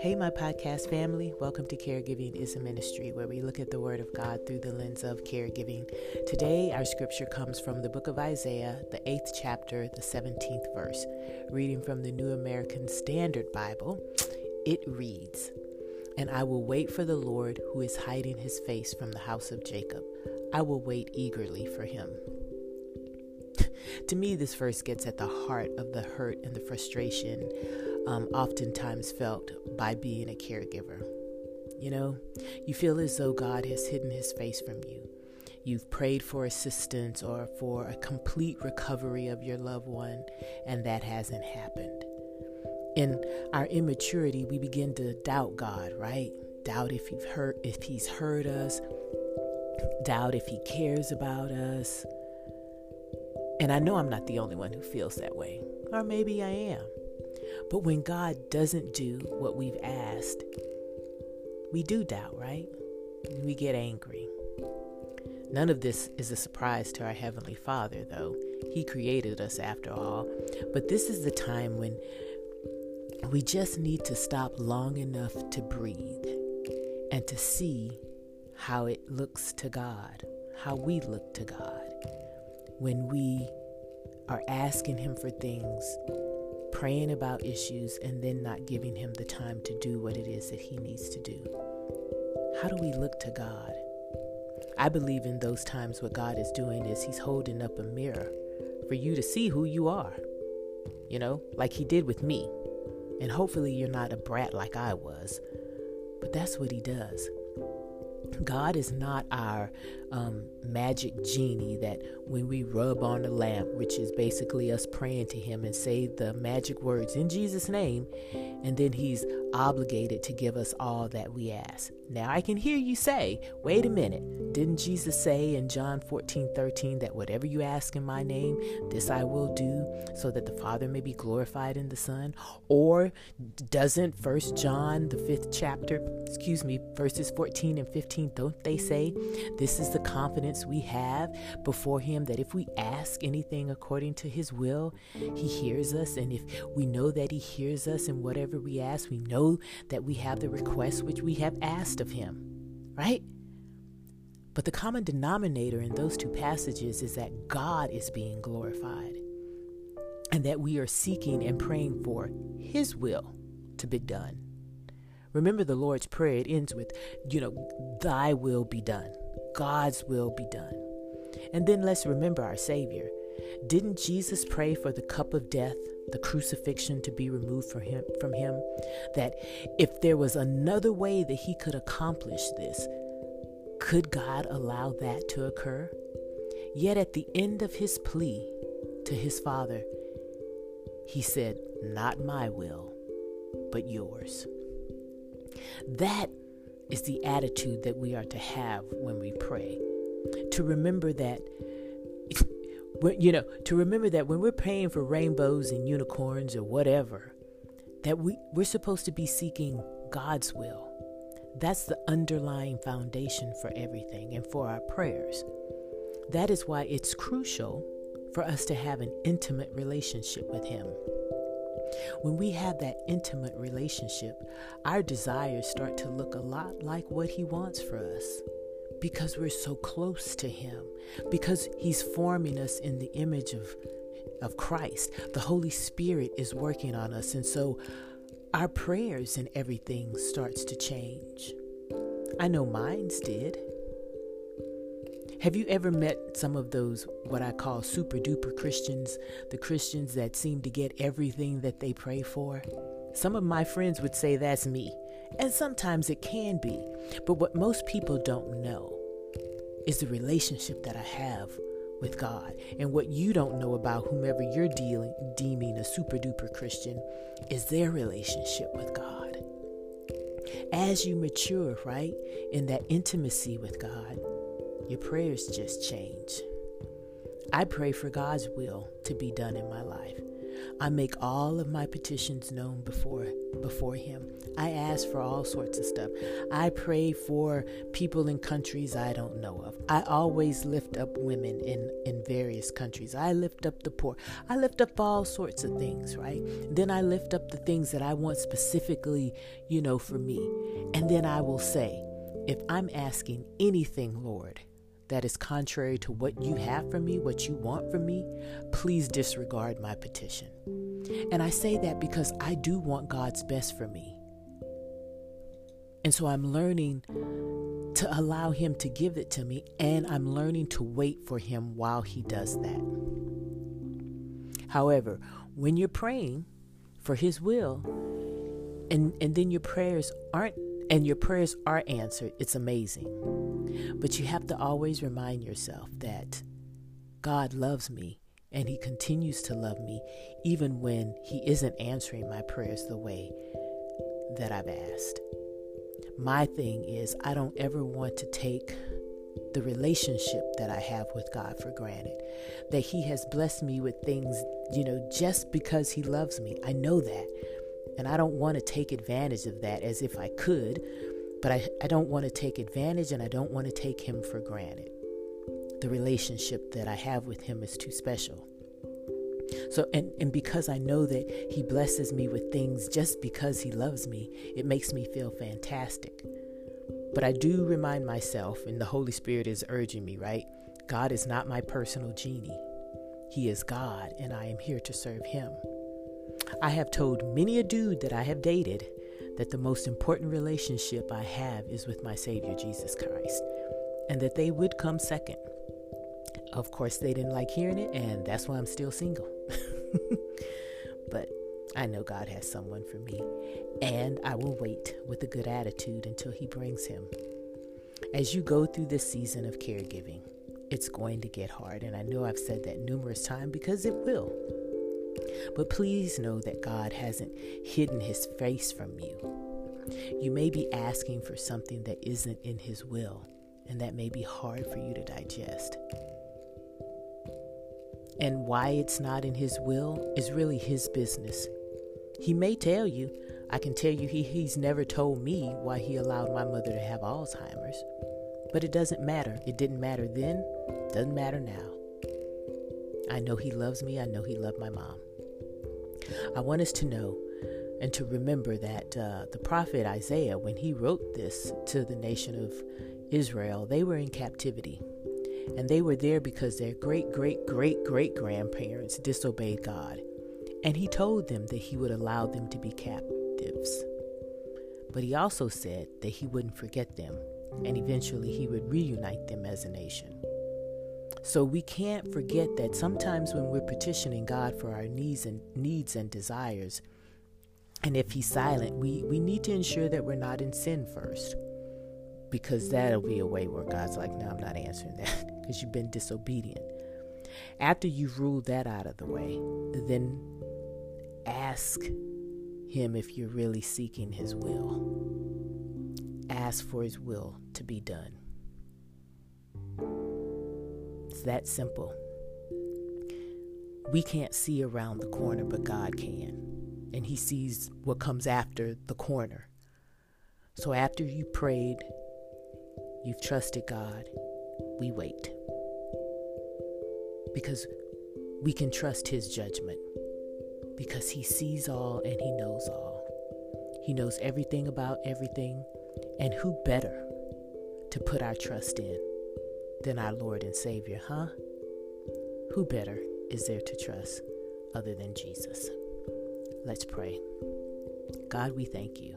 Hey, my podcast family. Welcome to Caregiving is a Ministry, where we look at the Word of God through the lens of caregiving. Today, our scripture comes from the book of Isaiah, the eighth chapter, the 17th verse. Reading from the New American Standard Bible, it reads And I will wait for the Lord who is hiding his face from the house of Jacob. I will wait eagerly for him. To me, this verse gets at the heart of the hurt and the frustration um, oftentimes felt by being a caregiver. You know, you feel as though God has hidden his face from you. You've prayed for assistance or for a complete recovery of your loved one, and that hasn't happened. In our immaturity, we begin to doubt God, right? Doubt if hurt, if he's heard us, doubt if he cares about us. And I know I'm not the only one who feels that way, or maybe I am. But when God doesn't do what we've asked, we do doubt, right? We get angry. None of this is a surprise to our Heavenly Father, though. He created us after all. But this is the time when we just need to stop long enough to breathe and to see how it looks to God, how we look to God when we are asking Him for things praying about issues and then not giving him the time to do what it is that he needs to do. How do we look to God? I believe in those times what God is doing is he's holding up a mirror for you to see who you are. You know, like he did with me. And hopefully you're not a brat like I was. But that's what he does. God is not our um, magic genie that when we rub on the lamp, which is basically us praying to Him and say the magic words in Jesus' name, and then He's obligated to give us all that we ask. Now, I can hear you say, wait a minute, didn't Jesus say in John 14 13 that whatever you ask in my name, this I will do, so that the Father may be glorified in the Son? Or doesn't First John, the fifth chapter, excuse me, verses 14 and 15, don't they say, this is the confidence we have before Him that if we ask anything according to His will, He hears us. And if we know that He hears us in whatever we ask, we know that we have the request which we have asked of Him, right? But the common denominator in those two passages is that God is being glorified and that we are seeking and praying for His will to be done. Remember the Lord's Prayer, it ends with, you know, Thy will be done. God's will be done. And then let's remember our Savior. Didn't Jesus pray for the cup of death, the crucifixion to be removed from him, from him? That if there was another way that he could accomplish this, could God allow that to occur? Yet at the end of his plea to his Father, he said, Not my will, but yours. That is the attitude that we are to have when we pray. To remember that, you know, to remember that when we're praying for rainbows and unicorns or whatever, that we, we're supposed to be seeking God's will. That's the underlying foundation for everything and for our prayers. That is why it's crucial for us to have an intimate relationship with Him. When we have that intimate relationship, our desires start to look a lot like what He wants for us because we're so close to Him, because He's forming us in the image of, of Christ. The Holy Spirit is working on us, and so our prayers and everything starts to change. I know mine's did. Have you ever met some of those, what I call super duper Christians, the Christians that seem to get everything that they pray for? Some of my friends would say that's me, and sometimes it can be. But what most people don't know is the relationship that I have with God. And what you don't know about whomever you're dealing, deeming a super duper Christian is their relationship with God. As you mature, right, in that intimacy with God, your prayers just change. I pray for God's will to be done in my life. I make all of my petitions known before before him. I ask for all sorts of stuff. I pray for people in countries I don't know of. I always lift up women in in various countries. I lift up the poor. I lift up all sorts of things, right? Then I lift up the things that I want specifically, you know, for me. And then I will say, if I'm asking anything, Lord, that is contrary to what you have for me, what you want from me, please disregard my petition. And I say that because I do want God's best for me. And so I'm learning to allow Him to give it to me, and I'm learning to wait for Him while He does that. However, when you're praying for His will, and, and then your prayers aren't and your prayers are answered, it's amazing. But you have to always remind yourself that God loves me and He continues to love me even when He isn't answering my prayers the way that I've asked. My thing is, I don't ever want to take the relationship that I have with God for granted. That He has blessed me with things, you know, just because He loves me. I know that. And I don't want to take advantage of that as if I could, but I, I don't want to take advantage and I don't want to take him for granted. The relationship that I have with him is too special. So, and, and because I know that he blesses me with things just because he loves me, it makes me feel fantastic. But I do remind myself, and the Holy Spirit is urging me, right? God is not my personal genie. He is God, and I am here to serve him. I have told many a dude that I have dated that the most important relationship I have is with my Savior Jesus Christ, and that they would come second. Of course, they didn't like hearing it, and that's why I'm still single. but I know God has someone for me, and I will wait with a good attitude until He brings him. As you go through this season of caregiving, it's going to get hard, and I know I've said that numerous times because it will. But please know that God hasn't hidden his face from you. You may be asking for something that isn't in his will, and that may be hard for you to digest. And why it's not in his will is really his business. He may tell you, I can tell you he, he's never told me why he allowed my mother to have Alzheimer's. But it doesn't matter. It didn't matter then, doesn't matter now. I know he loves me. I know he loved my mom. I want us to know and to remember that uh, the prophet Isaiah, when he wrote this to the nation of Israel, they were in captivity. And they were there because their great, great, great, great grandparents disobeyed God. And he told them that he would allow them to be captives. But he also said that he wouldn't forget them, and eventually he would reunite them as a nation. So we can't forget that sometimes when we're petitioning God for our needs and needs and desires, and if he's silent, we, we need to ensure that we're not in sin first. Because that'll be a way where God's like, no, I'm not answering that because you've been disobedient. After you've ruled that out of the way, then ask Him if you're really seeking His will. Ask for His will to be done that simple. We can't see around the corner, but God can. And He sees what comes after the corner. So after you prayed, you've trusted God, we wait. Because we can trust His judgment. Because He sees all and He knows all. He knows everything about everything. And who better to put our trust in than our Lord and Savior, huh? Who better is there to trust other than Jesus? Let's pray. God, we thank you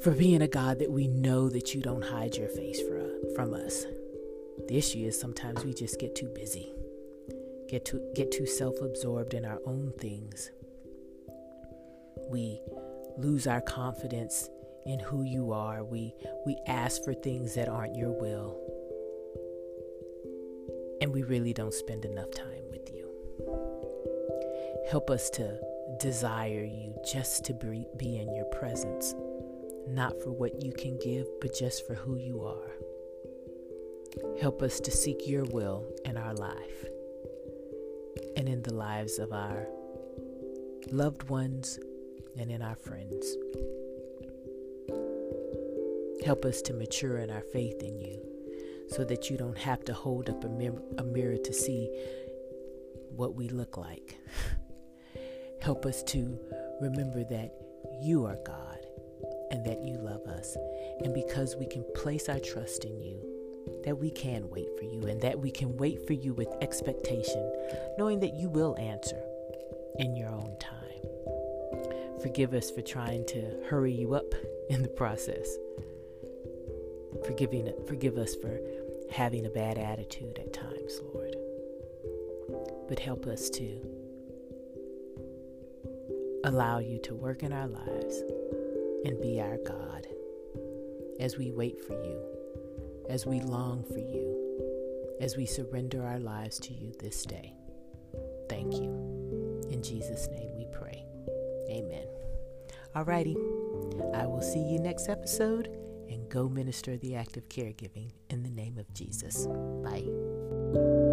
for being a God that we know that you don't hide your face from us. The issue is sometimes we just get too busy, get too, get too self absorbed in our own things. We lose our confidence in who you are. We, we ask for things that aren't your will and we really don't spend enough time with you. Help us to desire you just to be in your presence, not for what you can give, but just for who you are. Help us to seek your will in our life and in the lives of our loved ones and in our friends. Help us to mature in our faith in you so that you don't have to hold up a, mir- a mirror to see what we look like. Help us to remember that you are God and that you love us. And because we can place our trust in you, that we can wait for you and that we can wait for you with expectation, knowing that you will answer in your own time. Forgive us for trying to hurry you up in the process. Forgiving, forgive us for having a bad attitude at times, Lord. But help us to allow you to work in our lives and be our God as we wait for you, as we long for you, as we surrender our lives to you this day. Thank you. In Jesus' name we pray. Amen. Alrighty. I will see you next episode and go minister the act of caregiving in the name of Jesus. Bye.